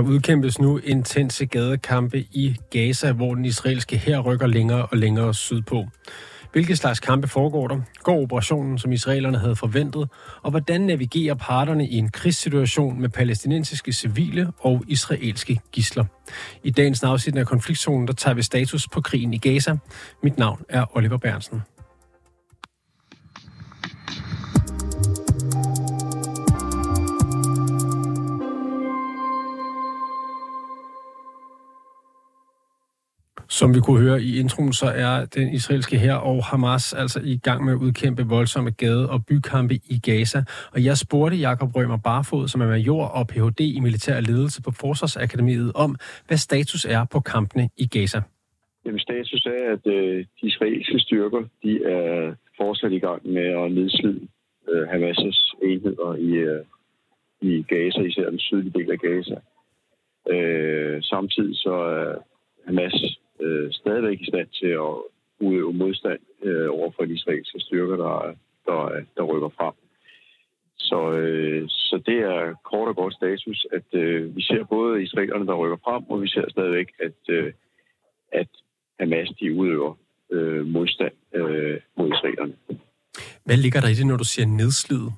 Der udkæmpes nu intense gadekampe i Gaza, hvor den israelske her rykker længere og længere sydpå. Hvilke slags kampe foregår der? Går operationen, som israelerne havde forventet? Og hvordan navigerer parterne i en krigssituation med palæstinensiske civile og israelske gisler? I dagens afsnit af konfliktzonen, der tager vi status på krigen i Gaza. Mit navn er Oliver Bernsen. Som vi kunne høre i introen, så er den israelske her og Hamas altså i gang med at udkæmpe voldsomme gade- og bykampe i Gaza. Og jeg spurgte Jakob Rømer Barfod, som er major og Ph.D. i militær ledelse på Forsvarsakademiet, om hvad status er på kampene i Gaza. Jamen, status er, at øh, de israelske styrker de er fortsat i gang med at nedslide øh, Hamas' enheder i, øh, i Gaza, især den sydlige del af Gaza. Øh, samtidig så er Hamas øh, stadigvæk i stand til at udøve modstand øh, over for de israelske styrker, der, der, der rykker frem. Så, øh, så det er kort og godt status, at øh, vi ser både israelerne, der rykker frem, og vi ser stadigvæk, at, øh, at Hamas de udøver øh, modstand øh, mod israelerne. Hvad ligger der i det, når du siger nedslidet?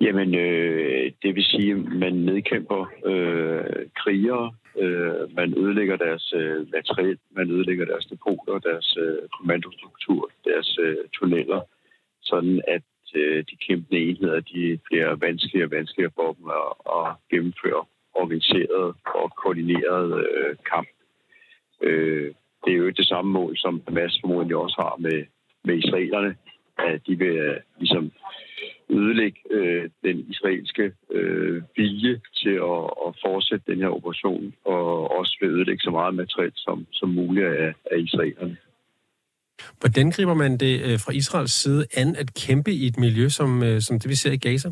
Jamen, øh, det vil sige, at man nedkæmper øh, krigere, Øh, man ødelægger deres øh, materiel, man ødelægger deres depoter, deres øh, kommandostruktur, deres øh, tunneller, sådan at øh, de kæmpende enheder de bliver vanskeligere og vanskeligere for dem at, at gennemføre organiseret og koordineret øh, kamp. Øh, det er jo ikke det samme mål, som Hamas formodentlig også har med, med israelerne, at de vil øh, ligesom ødelægge øh, den israelske øh, vilje til at, at fortsætte den her operation, og også vil ødelægge så meget materiel som, som muligt af, af israelerne. Hvordan griber man det øh, fra Israels side an at kæmpe i et miljø, som, øh, som det vi ser i Gaza?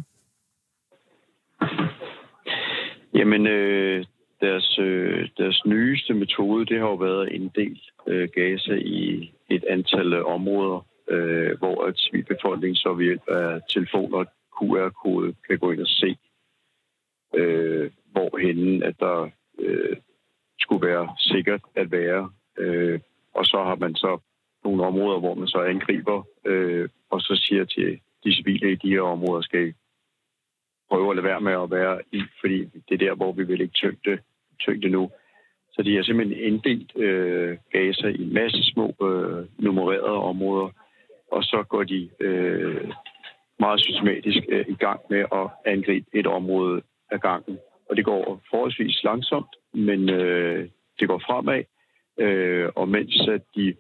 Jamen, øh, deres, øh, deres nyeste metode, det har jo været en del øh, Gaza i et antal områder, øh, hvor at civilbefolkningen så ved hjælp af telefoner og QR-kode kan gå ind og se, øh, hvorhenne at der øh, skulle være sikkert at være. Øh, og så har man så nogle områder, hvor man så angriber, øh, og så siger til de civile i de her områder, skal prøve at lade være med at være i, fordi det er der, hvor vi vil ikke tyngde, tyngde nu. Så de har simpelthen inddelt øh, Gaza i en masse små øh, nummererede områder, og så går de øh, meget systematisk øh, i gang med at angribe et område af gangen. Og det går forholdsvis langsomt, men øh, det går fremad. Øh, og mens at de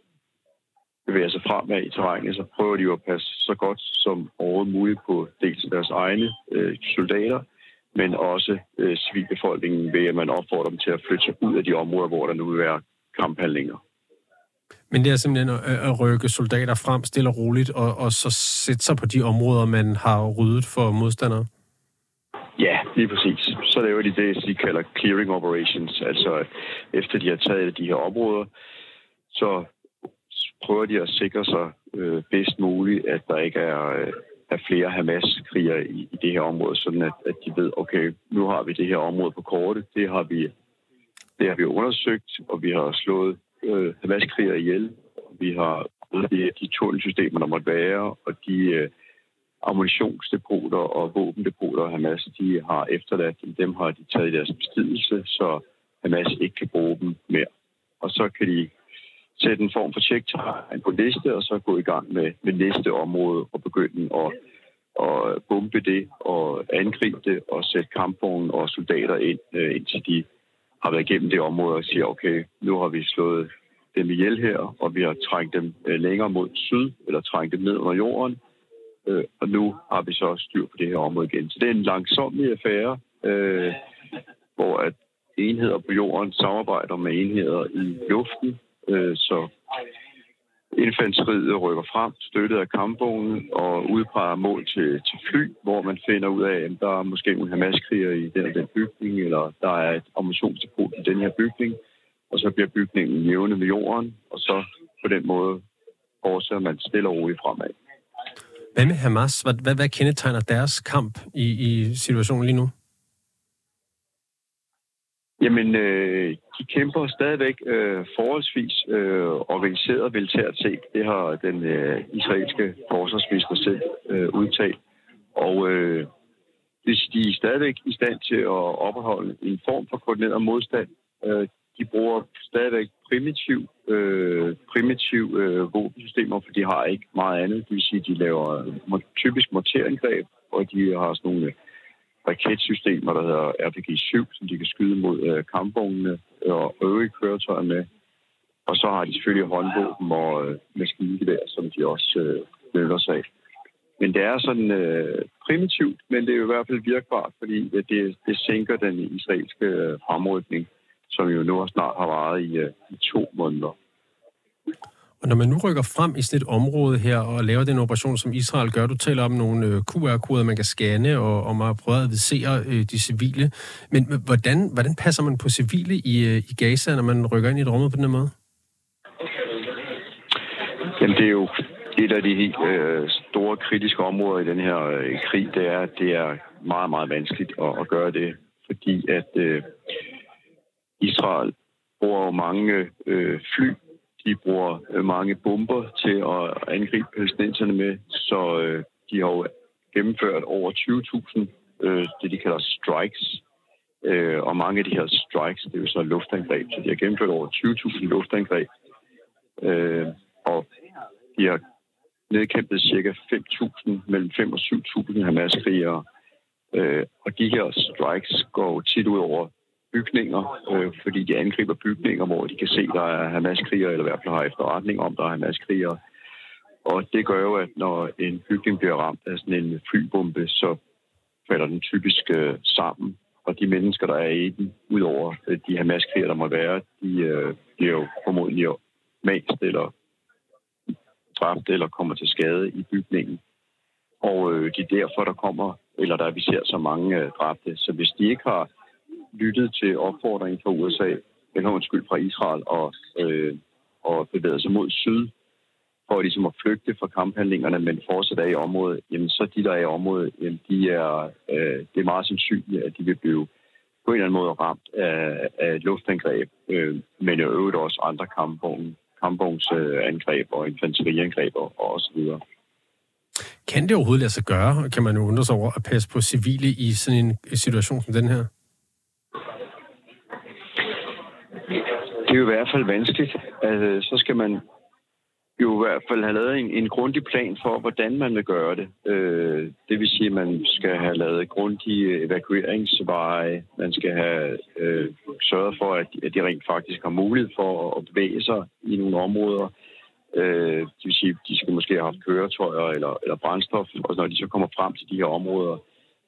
bevæger sig fremad i terrænet, så prøver de jo at passe så godt som overhovedet muligt på dels deres egne øh, soldater, men også øh, civilbefolkningen ved, at man opfordrer dem til at flytte sig ud af de områder, hvor der nu vil være kamphandlinger. Men det er simpelthen at, at rykke soldater frem stille og roligt, og, og så sætte sig på de områder, man har ryddet for modstandere? Ja, lige præcis. Så laver de det, de kalder clearing operations. Altså øh, efter de har taget de her områder, så prøver de at sikre sig øh, bedst muligt, at der ikke er, øh, er flere Hamas-kriger i, i det her område, sådan at, at de ved, okay, nu har vi det her område på kortet, det har vi, det har vi undersøgt, og vi har slået øh, Hamas-krigere ihjel. Vi har de, de tunnelsystemer, der måtte være, og de øh, ammunitionsdepoter og våbendepoter, Hamas de har efterladt, dem har de taget i deres bestidelse, så Hamas ikke kan bruge dem mere. Og så kan de sætte en form for tjektegn på liste, og så gå i gang med, med næste område og begynde at, at bombe det og angribe det og sætte kampvogne og soldater ind, øh, indtil de har været igennem det område og siger, okay, nu har vi slået dem ihjel her, og vi har trængt dem øh, længere mod syd, eller trængt dem ned under jorden, øh, og nu har vi så styr på det her område igen. Så det er en langsomlig affære, øh, hvor at enheder på jorden samarbejder med enheder i luften, øh, så Infanteriet rykker frem, støttet af kampvognen og udpeger mål til, til fly, hvor man finder ud af, at der er måske nogle Hamas-kriger i den og den bygning, eller der er et ammunitionsdepot i den her bygning, og så bliver bygningen jævne med jorden, og så på den måde fortsætter man stille og roligt fremad. Hvad med Hamas? Hvad, hvad, hvad kendetegner deres kamp i, i situationen lige nu? Jamen, øh, de kæmper stadigvæk øh, forholdsvis øh, organiseret militært set. Det har den øh, israelske forsvarsminister selv øh, udtalt. Og øh, hvis de er stadigvæk i stand til at opretholde en form for koordineret modstand, øh, de bruger stadigvæk primitiv, øh, primitiv øh, våbensystemer, for de har ikke meget andet. Det vil sige, at de laver typisk morterangreb, og de har sådan nogle raketsystemer, der hedder RPG-7, som de kan skyde mod øh, kampvognene og øvrige køretøjer med. Og så har de selvfølgelig håndvåben og øh, maskingevær, som de også øh, benytter sig af. Men det er sådan øh, primitivt, men det er jo i hvert fald virkbart, fordi det, det sænker den israelske øh, fremrykning, som jo nu snart har varet i, øh, i to måneder. Og når man nu rykker frem i sådan et område her og laver den operation, som Israel gør, du taler om nogle øh, QR-koder, man kan scanne, og, og man har prøvet at advisere øh, de civile. Men hvordan, hvordan passer man på civile i, øh, i Gaza, når man rykker ind i et område på den måde? Jamen, det er jo et af de helt øh, store kritiske områder i den her øh, krig, det er, at det er meget, meget vanskeligt at, at gøre det, fordi at øh, Israel bruger mange øh, fly de bruger øh, mange bomber til at angribe palæstinenserne med, så øh, de har jo gennemført over 20.000, øh, det de kalder strikes. Og mange af de her strikes, det er jo så luftangreb, så de har gennemført over 20.000 luftangreb. Øh, og de har nedkæmpet cirka 5.000, mellem 5 og 7.000 Hamas-krigere. Øh, og de her strikes går tit ud over bygninger, øh, fordi de angriber bygninger, hvor de kan se, der er Hamas-krigere, eller i hvert fald har efterretning om, der er Hamas-krigere. Og det gør jo, at når en bygning bliver ramt af sådan en flybombe, så falder den typisk øh, sammen. Og de mennesker, der er i den, udover øh, de Hamas-krigere, der må være, de øh, bliver jo formodentlig mast eller dræbt eller kommer til skade i bygningen. Og øh, det er derfor, der kommer, eller der vi ser så mange øh, dræbte. Så hvis de ikke har lyttet til opfordringen fra USA, eller undskyld fra Israel, og, øh, og bevæget sig mod syd, for ligesom at flygte fra kamphandlingerne, men fortsat er i området, jamen så de, der er i området, jamen de er, øh, det er meget sandsynligt, at de vil blive på en eller anden måde ramt af, af luftangreb, øh, men i øvrigt også andre kampvogne, kampvognsangreb og infanteriangreb og, og så videre. Kan det overhovedet lade sig gøre, kan man jo undre sig over, at passe på civile i sådan en situation som den her? Det er jo i hvert fald vanskeligt. Altså, så skal man jo i hvert fald have lavet en, en grundig plan for, hvordan man vil gøre det. Øh, det vil sige, at man skal have lavet grundige evakueringsveje. Man skal have øh, sørget for, at, at de rent faktisk har mulighed for at bevæge sig i nogle områder. Øh, det vil sige, at de skal måske have haft køretøjer eller, eller brændstof, og når de så kommer frem til de her områder,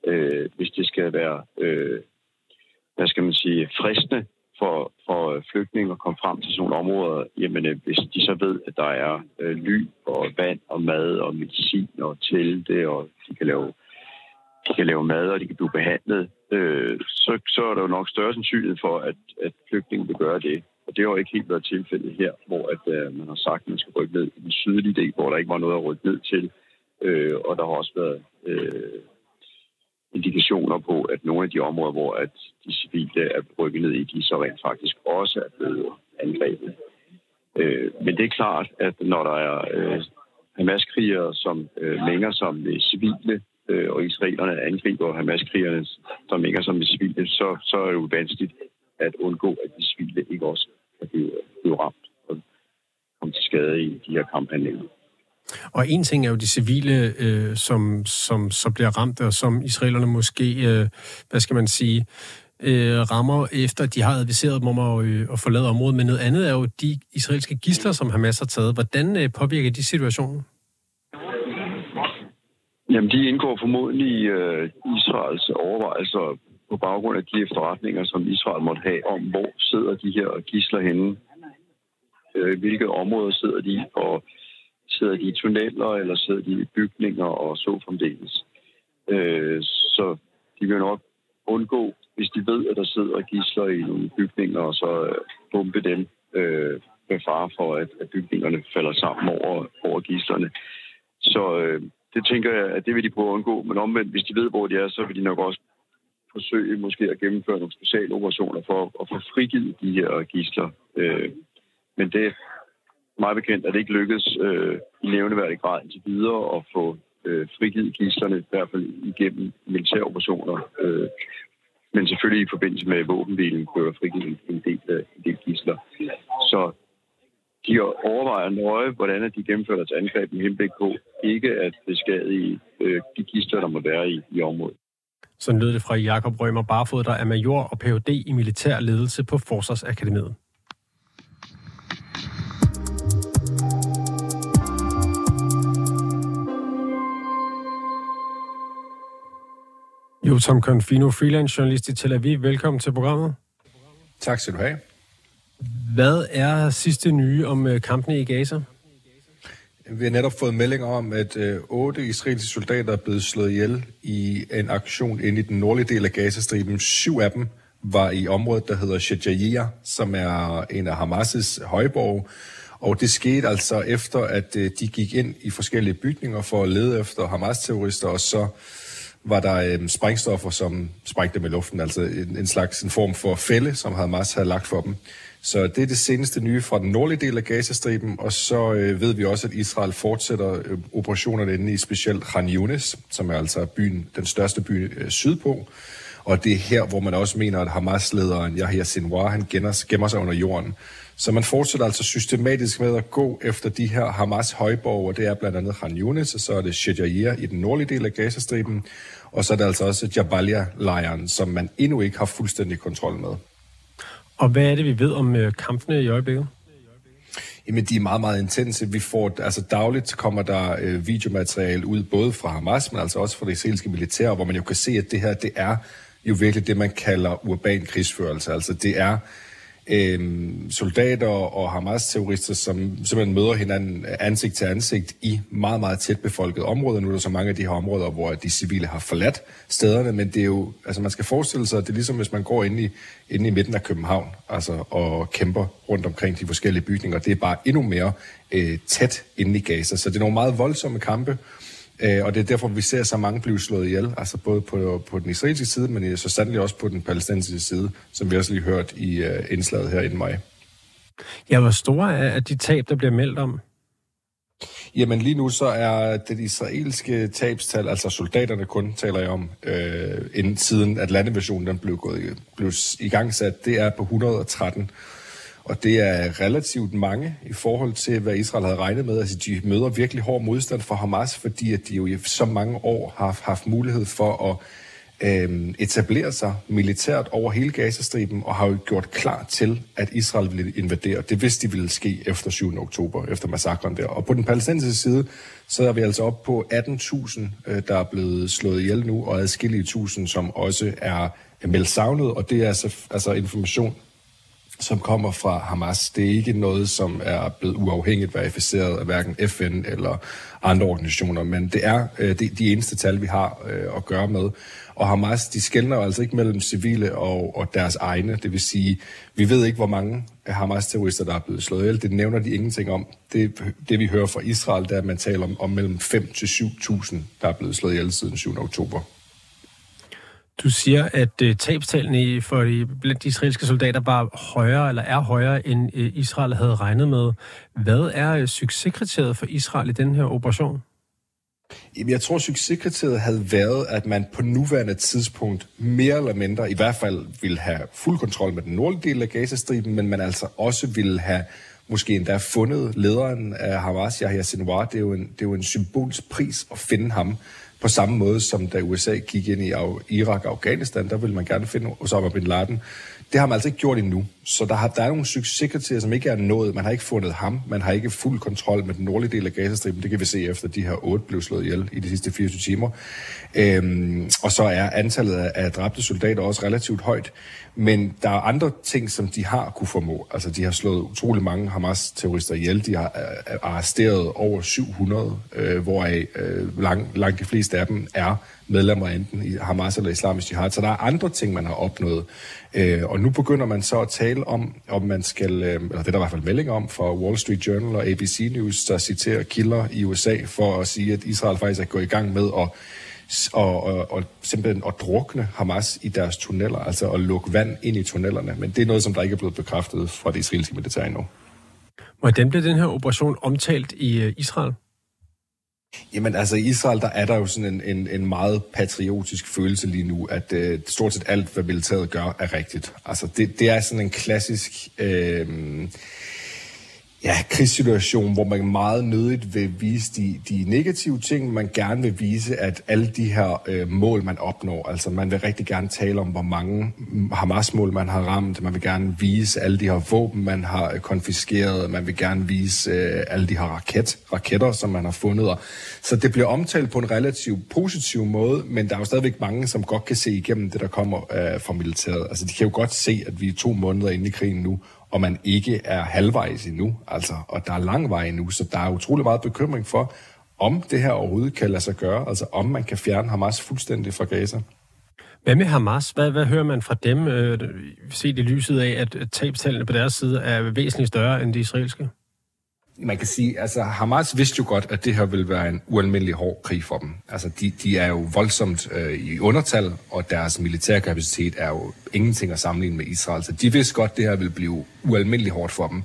øh, hvis det skal være, øh, hvad skal man sige, fristende for, for øh, flygtninge at komme frem til sådan nogle områder, jamen øh, hvis de så ved, at der er øh, ly og vand og mad og medicin og telte, og de kan lave, de kan lave mad, og de kan blive behandlet, øh, så, så er der jo nok større sandsynlighed for, at, at flygtninge vil gøre det. Og det har jo ikke helt været tilfældet her, hvor at, øh, man har sagt, at man skal rykke ned i den sydlige del, hvor der ikke var noget at rykke ned til. Øh, og der har også været øh, indikationer på, at nogle af de områder, hvor at de civile er rykket ned i, de så rent faktisk også er blevet angrebet. Øh, men det er klart, at når der er øh, Hamas-krigere, som øh, mænger som med civile, øh, og israelerne angriber Hamas-krigerne, som mænger som med civile, så, så er det jo vanskeligt at undgå, at de civile ikke også kan blive, blive ramt og komme til skade i de her kamphandlinger. Og en ting er jo de civile, øh, som, som så bliver ramt, og som israelerne måske, øh, hvad skal man sige, øh, rammer efter, de har adviseret dem om at, øh, at forlade området. Men noget andet er jo de israelske gisler, som Hamas har taget. Hvordan øh, påvirker de situationen? Jamen, de indgår formodentlig i øh, Israels overvejelser på baggrund af de efterretninger, som Israel måtte have om, hvor sidder de her gisler henne, øh, hvilke områder sidder de, og sidder de i tunneller, eller sidder de i bygninger og så fremdeles. Øh, så de vil nok undgå, hvis de ved, at der sidder gisler i nogle bygninger, og så øh, bombe dem. Øh, med fare for, at, at bygningerne falder sammen over, over gislerne. Så øh, det tænker jeg, at det vil de prøve at undgå. Men omvendt, hvis de ved, hvor de er, så vil de nok også forsøge måske at gennemføre nogle specialoperationer for at få frigivet de her gisler. Øh, men det meget bekendt, at det ikke lykkedes øh, i nævneværdig grad indtil videre at få øh, frigivet gislerne, i hvert fald igennem militære operationer. Øh, men selvfølgelig i forbindelse med våbenbilen kunne jeg frigive en del, øh, en del gisler. Så de overvejer nøje, hvordan de gennemfører deres angreb med henblik på ikke at beskadige øh, de gister, der må være i, i området. Så lød det fra Jakob Rømer Barfod, der er major og Ph.D. i militær ledelse på Forsvarsakademiet. Jo, Tom Confino, freelance journalist i Tel Aviv. Velkommen til programmet. Tak skal du have. Hvad er sidste nye om øh, kampene i Gaza? Vi har netop fået meldinger om, at øh, otte israelske soldater er blevet slået ihjel i en aktion inde i den nordlige del af Gazastriben. Syv af dem var i området, der hedder Shejaiya, som er en af Hamas' højborg. Og det skete altså efter, at øh, de gik ind i forskellige bygninger for at lede efter Hamas-terrorister, og så var der øh, sprængstoffer, som sprængte dem i luften, altså en, en slags en form for fælde, som Hamas havde lagt for dem. Så det er det seneste nye fra den nordlige del af Gazastriben, og så øh, ved vi også, at Israel fortsætter øh, operationerne inde i specielt Khan Yunis, som er altså byen, den største by øh, sydpå. Og det er her, hvor man også mener, at Hamas-lederen Yahya Sinwar, han gemmer, gemmer sig under jorden. Så man fortsætter altså systematisk med at gå efter de her Hamas højborger, det er blandt andet Khan Yunis, og så er det Shejaiya i den nordlige del af Gazastriben, og så er der altså også Jabalia-lejren, som man endnu ikke har fuldstændig kontrol med. Og hvad er det, vi ved om øh, kampene i øjeblikket? Jamen, de er meget, meget intense. Vi får, altså dagligt kommer der øh, videomateriale ud, både fra Hamas, men altså også fra det israelske militær, hvor man jo kan se, at det her, det er jo virkelig det, man kalder urban krigsførelse. Altså, det er øh, soldater og Hamas-terrorister, som simpelthen møder hinanden ansigt til ansigt i meget, meget tæt befolkede områder. Nu er der så mange af de her områder, hvor de civile har forladt stederne, men det er jo, altså man skal forestille sig, at det er ligesom, hvis man går ind i, ind i midten af København altså, og kæmper rundt omkring de forskellige bygninger. Det er bare endnu mere øh, tæt inde i Gaza, så det er nogle meget voldsomme kampe, Øh, og det er derfor, vi ser så mange blive slået ihjel, altså både på, på den israelske side, men så sandelig også på den palæstinensiske side, som vi også lige hørt i uh, indslaget her inden mig. Ja, hvor store er de tab, der bliver meldt om? Jamen lige nu så er det israelske tabstal, altså soldaterne kun taler jeg om, øh, inden siden at landeversionen den blev, gået, blev i gang sat, det er på 113 og det er relativt mange i forhold til, hvad Israel havde regnet med. Altså, de møder virkelig hård modstand fra Hamas, fordi at de jo i så mange år har haft mulighed for at øh, etablere sig militært over hele Gazastriben, og har jo gjort klar til, at Israel ville invadere. Det vidste de ville ske efter 7. oktober, efter massakren der. Og på den palæstinensiske side, så er vi altså op på 18.000, øh, der er blevet slået ihjel nu, og adskillige tusind, som også er meldt savnet, og det er altså, altså information, som kommer fra Hamas. Det er ikke noget, som er blevet uafhængigt verificeret af hverken FN eller andre organisationer, men det er øh, de, de eneste tal, vi har øh, at gøre med. Og Hamas, de skældner altså ikke mellem civile og, og deres egne. Det vil sige, vi ved ikke, hvor mange Hamas-terrorister, der er blevet slået ihjel. Det nævner de ingenting om. Det, det vi hører fra Israel, det er, at man taler om, om mellem 5 til 7.000, der er blevet slået ihjel siden 7. oktober. Du siger, at uh, tabstallene for de, blandt de israelske soldater var højere, eller er højere, end uh, Israel havde regnet med. Hvad er uh, succeskriteriet for Israel i den her operation? Jeg tror, succeskriteriet havde været, at man på nuværende tidspunkt mere eller mindre, i hvert fald ville have fuld kontrol med den nordlige del af Gazastriben, men man altså også ville have måske endda fundet lederen af Hamas, Yahya Sinwar. Det er jo en, det er jo en symbolsk pris at finde ham. På samme måde som da USA gik ind i Irak og Afghanistan, der ville man gerne finde Osama bin Laden. Det har man altså ikke gjort endnu. Så der, har, der er nogle succeskriterier, som ikke er nået. Man har ikke fundet ham. Man har ikke fuld kontrol med den nordlige del af Gazastriben. Det kan vi se efter, de her otte blev slået ihjel i de sidste 24 timer. Øhm, og så er antallet af dræbte soldater også relativt højt. Men der er andre ting, som de har kunne formå. Altså, de har slået utrolig mange Hamas-terrorister ihjel. De har øh, arresteret over 700, øh, hvoraf øh, lang, langt de fleste af dem er medlemmer enten i Hamas eller Islamisk Jihad. Så der er andre ting, man har opnået. Øh, og nu begynder man så at tale om, om man skal, øh, eller det er der i hvert fald melding om fra Wall Street Journal og ABC News, der citerer kilder i USA for at sige, at Israel faktisk er gået i gang med at og, og, og simpelthen at drukne Hamas i deres tunneller, altså at lukke vand ind i tunnellerne. Men det er noget, som der ikke er blevet bekræftet fra det israelske militær endnu. Hvordan blev den her operation omtalt i øh, Israel? Jamen altså i Israel, der er der jo sådan en, en, en meget patriotisk følelse lige nu, at øh, stort set alt, hvad militæret gør, er rigtigt. Altså det, det er sådan en klassisk... Øh, ja, krigssituation, hvor man meget nødigt vil vise de, de negative ting, man gerne vil vise, at alle de her øh, mål, man opnår, altså man vil rigtig gerne tale om, hvor mange Hamas-mål man har ramt, man vil gerne vise alle de her våben, man har øh, konfiskeret, man vil gerne vise øh, alle de her raket, raketter, som man har fundet. Så det bliver omtalt på en relativt positiv måde, men der er jo stadigvæk mange, som godt kan se igennem det, der kommer øh, fra militæret. Altså de kan jo godt se, at vi er to måneder inde i krigen nu, og man ikke er halvvejs endnu, altså, og der er lang vej endnu, så der er utrolig meget bekymring for, om det her overhovedet kan lade sig gøre, altså om man kan fjerne Hamas fuldstændig fra Gaza. Hvad med Hamas? Hvad, hvad hører man fra dem, øh, set i lyset af, at tabstallene på deres side er væsentligt større end de israelske? Man kan sige, altså Hamas vidste jo godt, at det her ville være en ualmindelig hård krig for dem. Altså de, de er jo voldsomt øh, i undertal, og deres militærkapacitet er jo ingenting at sammenligne med Israel. Så de vidste godt, at det her ville blive ualmindelig hårdt for dem.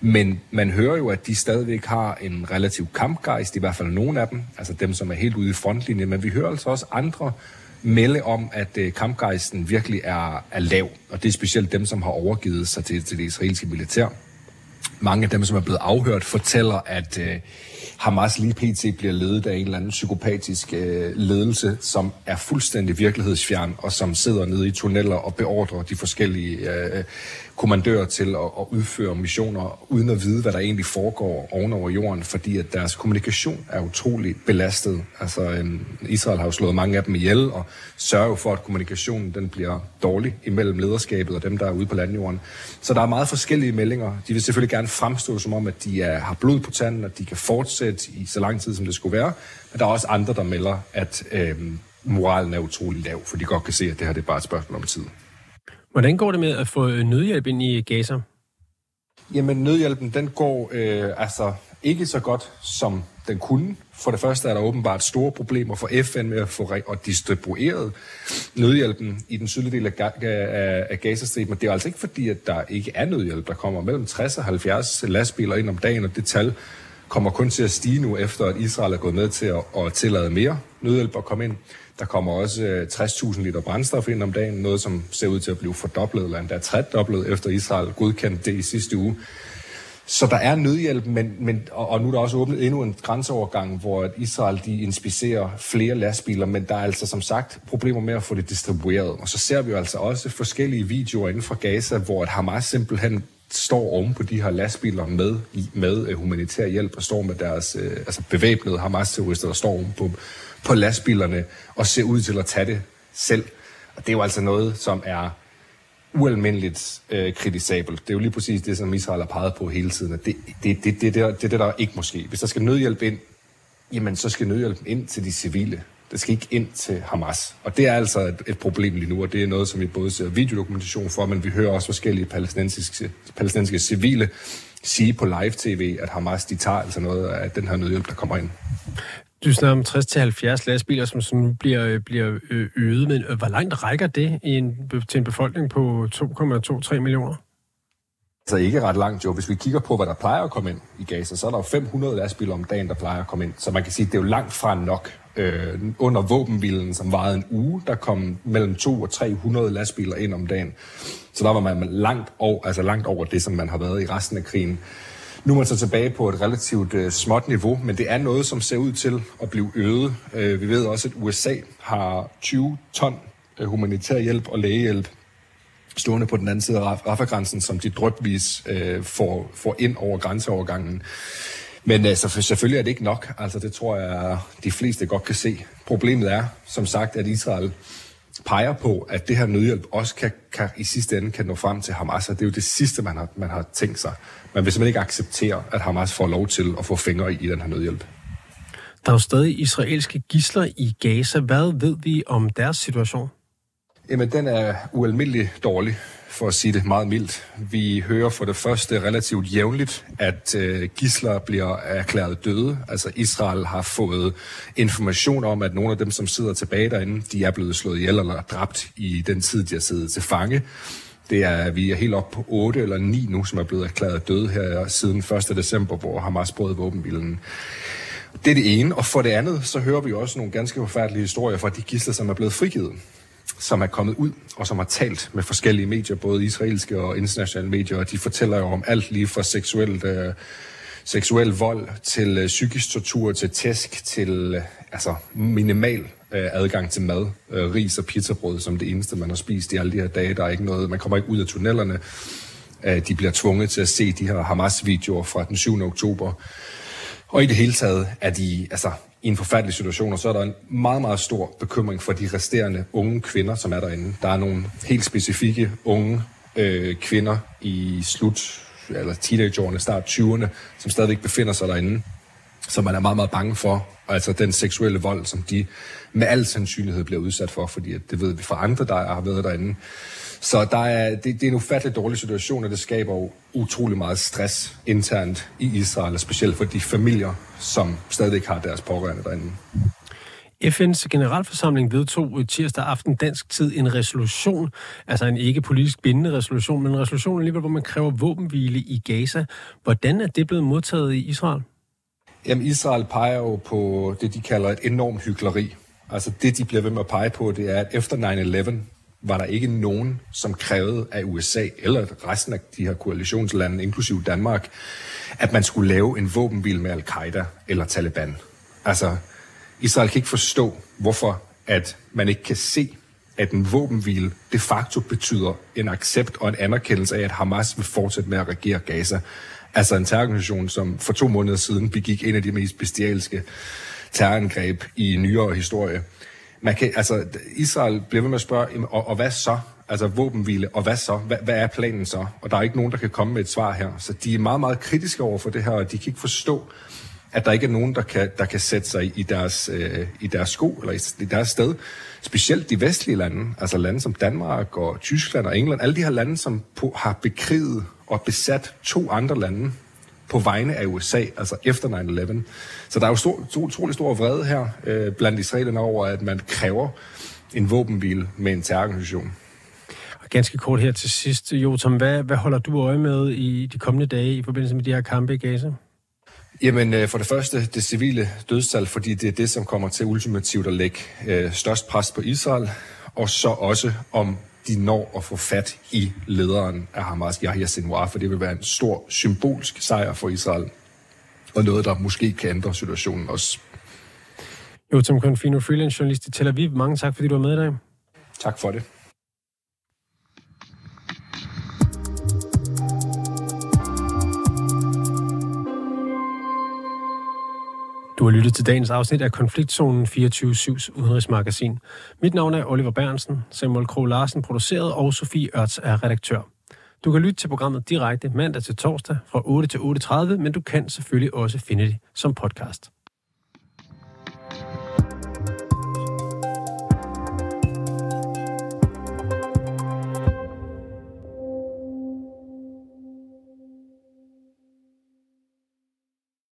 Men man hører jo, at de stadigvæk har en relativ kampgejst, i hvert fald nogle af dem, altså dem, som er helt ude i frontlinjen. Men vi hører altså også andre melde om, at øh, kampgejsten virkelig er, er lav, og det er specielt dem, som har overgivet sig til, til det israelske militær mange af dem, som er blevet afhørt, fortæller, at øh, Hamas lige pt. bliver ledet af en eller anden psykopatisk øh, ledelse, som er fuldstændig virkelighedsfjern, og som sidder nede i tunneller og beordrer de forskellige øh, kommandører til at, at udføre missioner, uden at vide, hvad der egentlig foregår ovenover jorden, fordi at deres kommunikation er utrolig belastet. Altså, øhm, Israel har jo slået mange af dem ihjel, og sørger jo for, at kommunikationen den bliver dårlig imellem lederskabet og dem, der er ude på landjorden. Så der er meget forskellige meldinger. De vil selvfølgelig gerne fremstå som om, at de er, har blod på tanden, at de kan fortsætte i så lang tid, som det skulle være. Men der er også andre, der melder, at øhm, moralen er utrolig lav, for de godt kan se, at det her det er bare et spørgsmål om tid. Hvordan går det med at få øh, nødhjælp ind i Gaza? Jamen, nødhjælpen, den går øh, altså ikke så godt, som den kunne. For det første er der åbenbart store problemer for FN med at få og distribueret nødhjælpen i den sydlige del af, af, af Gazastriben. Det er altså ikke fordi, at der ikke er nødhjælp. Der kommer mellem 60 og 70 lastbiler ind om dagen, og det tal kommer kun til at stige nu, efter at Israel er gået med til at, at tillade mere nødhjælp at komme ind. Der kommer også øh, 60.000 liter brændstof ind om dagen, noget som ser ud til at blive fordoblet, eller endda tredoblet, efter Israel godkendte det i sidste uge. Så der er nødhjælp, men, men, og, og nu er der også åbnet endnu en grænseovergang, hvor Israel de inspicerer flere lastbiler, men der er altså som sagt problemer med at få det distribueret. Og så ser vi jo altså også forskellige videoer inden for Gaza, hvor at Hamas simpelthen står oven på de her lastbiler med, med øh, humanitær hjælp og står med deres øh, altså bevæbnede Hamas-terrorister, der står oven på, på lastbilerne og ser ud til at tage det selv. Og det er jo altså noget, som er ualmindeligt øh, kritisabelt. Det er jo lige præcis det, som Israel har peget på hele tiden. At det, det, det, det, det, det, det der ikke måske. Hvis der skal nødhjælp ind, jamen så skal nødhjælpen ind til de civile. Det skal ikke ind til Hamas. Og det er altså et, et problem lige nu, og det er noget, som vi både ser videodokumentation for, men vi hører også forskellige palæstinensiske, palæstinensiske civile sige på live-tv, at Hamas de tager altså noget af den her nødhjælp, der kommer ind. Du snakker om 60-70 lastbiler, som, som bliver, øh, bliver øh, øget, men øh, hvor langt rækker det i en, til en befolkning på 2,23 millioner? Så ikke ret langt jo. Hvis vi kigger på, hvad der plejer at komme ind i Gaza, så er der jo 500 lastbiler om dagen, der plejer at komme ind. Så man kan sige, at det er jo langt fra nok. Øh, under våbenvilden, som varede en uge, der kom mellem 2 og 300 lastbiler ind om dagen. Så der var man langt over, altså langt over det, som man har været i resten af krigen. Nu er man så tilbage på et relativt øh, småt niveau, men det er noget, som ser ud til at blive øget. Øh, vi ved også, at USA har 20 ton øh, humanitær hjælp og lægehjælp stående på den anden side af Rafa-grænsen, som de drøbvis øh, får, får ind over grænseovergangen. Men altså, selvfølgelig er det ikke nok. Altså, det tror jeg, de fleste godt kan se. Problemet er, som sagt, at Israel peger på, at det her nødhjælp også kan, kan, i sidste ende kan nå frem til Hamas, og det er jo det sidste, man har, man har tænkt sig. Man vil simpelthen ikke acceptere, at Hamas får lov til at få fingre i den her nødhjælp. Der er jo stadig israelske gisler i Gaza. Hvad ved vi om deres situation? Jamen, den er ualmindelig dårlig for at sige det meget mildt. Vi hører for det første relativt jævnligt, at øh, gisler bliver erklæret døde. Altså Israel har fået information om, at nogle af dem, som sidder tilbage derinde, de er blevet slået ihjel eller dræbt i den tid, de har siddet til fange. Det er, vi er helt op på 8 eller 9 nu, som er blevet erklæret døde her siden 1. december, hvor Hamas brød våbenbilen. Det er det ene, og for det andet, så hører vi også nogle ganske forfærdelige historier fra de gisler, som er blevet frigivet som er kommet ud, og som har talt med forskellige medier, både israelske og internationale medier, og de fortæller jo om alt lige fra seksuelt, øh, seksuel vold til øh, psykisk tortur, til tæsk, til øh, altså minimal øh, adgang til mad, øh, ris og pizzabrød som det eneste, man har spist i alle de her dage. Der er ikke noget, man kommer ikke ud af tunnellerne. Øh, de bliver tvunget til at se de her Hamas-videoer fra den 7. oktober. Og i det hele taget er de, altså i en forfærdelig situation, og så er der en meget, meget stor bekymring for de resterende unge kvinder, som er derinde. Der er nogle helt specifikke unge øh, kvinder i slut, eller teenageårene, start 20'erne, som stadigvæk befinder sig derinde, som man er meget, meget bange for. Altså den seksuelle vold, som de med al sandsynlighed bliver udsat for, fordi det ved vi fra andre, der har været derinde. Så der er, det, det er en ufattelig dårlig situation, og det skaber jo utrolig meget stress internt i Israel, specielt for de familier, som stadig har deres pårørende derinde. FN's generalforsamling vedtog øh, tirsdag aften dansk tid en resolution, altså en ikke politisk bindende resolution, men en resolution alligevel, hvor man kræver våbenhvile i Gaza. Hvordan er det blevet modtaget i Israel? Jamen, Israel peger jo på det, de kalder et enormt hykleri. Altså det, de bliver ved med at pege på, det er, at efter 9-11, var der ikke nogen, som krævede af USA eller resten af de her koalitionslande, inklusive Danmark, at man skulle lave en våbenbil med al-Qaida eller Taliban. Altså, Israel kan ikke forstå, hvorfor at man ikke kan se, at en våbenhvile de facto betyder en accept og en anerkendelse af, at Hamas vil fortsætte med at regere Gaza. Altså en terrororganisation, som for to måneder siden begik en af de mest bestialske terrorangreb i nyere historie man kan, altså, Israel bliver ved med at spørge, og, og hvad så? Altså våbenhvile, og hvad så? Hvad, hvad er planen så? Og der er ikke nogen, der kan komme med et svar her. Så de er meget, meget kritiske over for det her, og de kan ikke forstå, at der ikke er nogen, der kan, der kan sætte sig i deres, øh, i deres sko, eller i, i deres sted. Specielt de vestlige lande, altså lande som Danmark og Tyskland og England, alle de her lande, som på, har bekriget og besat to andre lande, på vegne af USA, altså efter 9-11. Så der er jo stor, to, utrolig stor vrede her øh, blandt israelerne over, at man kræver en våbenhvile med en terrororganisation. Og ganske kort her til sidst, Jotam, hvad, hvad holder du øje med i de kommende dage i forbindelse med de her kampe i Gaza? Jamen, øh, for det første, det civile dødstal, fordi det er det, som kommer til ultimativt at lægge øh, størst pres på Israel, og så også om de når at få fat i lederen af Hamas, Yahya Sinwar, for det vil være en stor symbolsk sejr for Israel, og noget, der måske kan ændre situationen også. Jo, Tom Confino, freelance journalist i Tel Aviv. Mange tak, fordi du var med i dag. Tak for det. Du har lyttet til dagens afsnit af Konfliktzonen 24-7's udenrigsmagasin. Mit navn er Oliver Bernsen, Samuel Kro Larsen produceret og Sofie Ørts er redaktør. Du kan lytte til programmet direkte mandag til torsdag fra 8 til 8.30, men du kan selvfølgelig også finde det som podcast.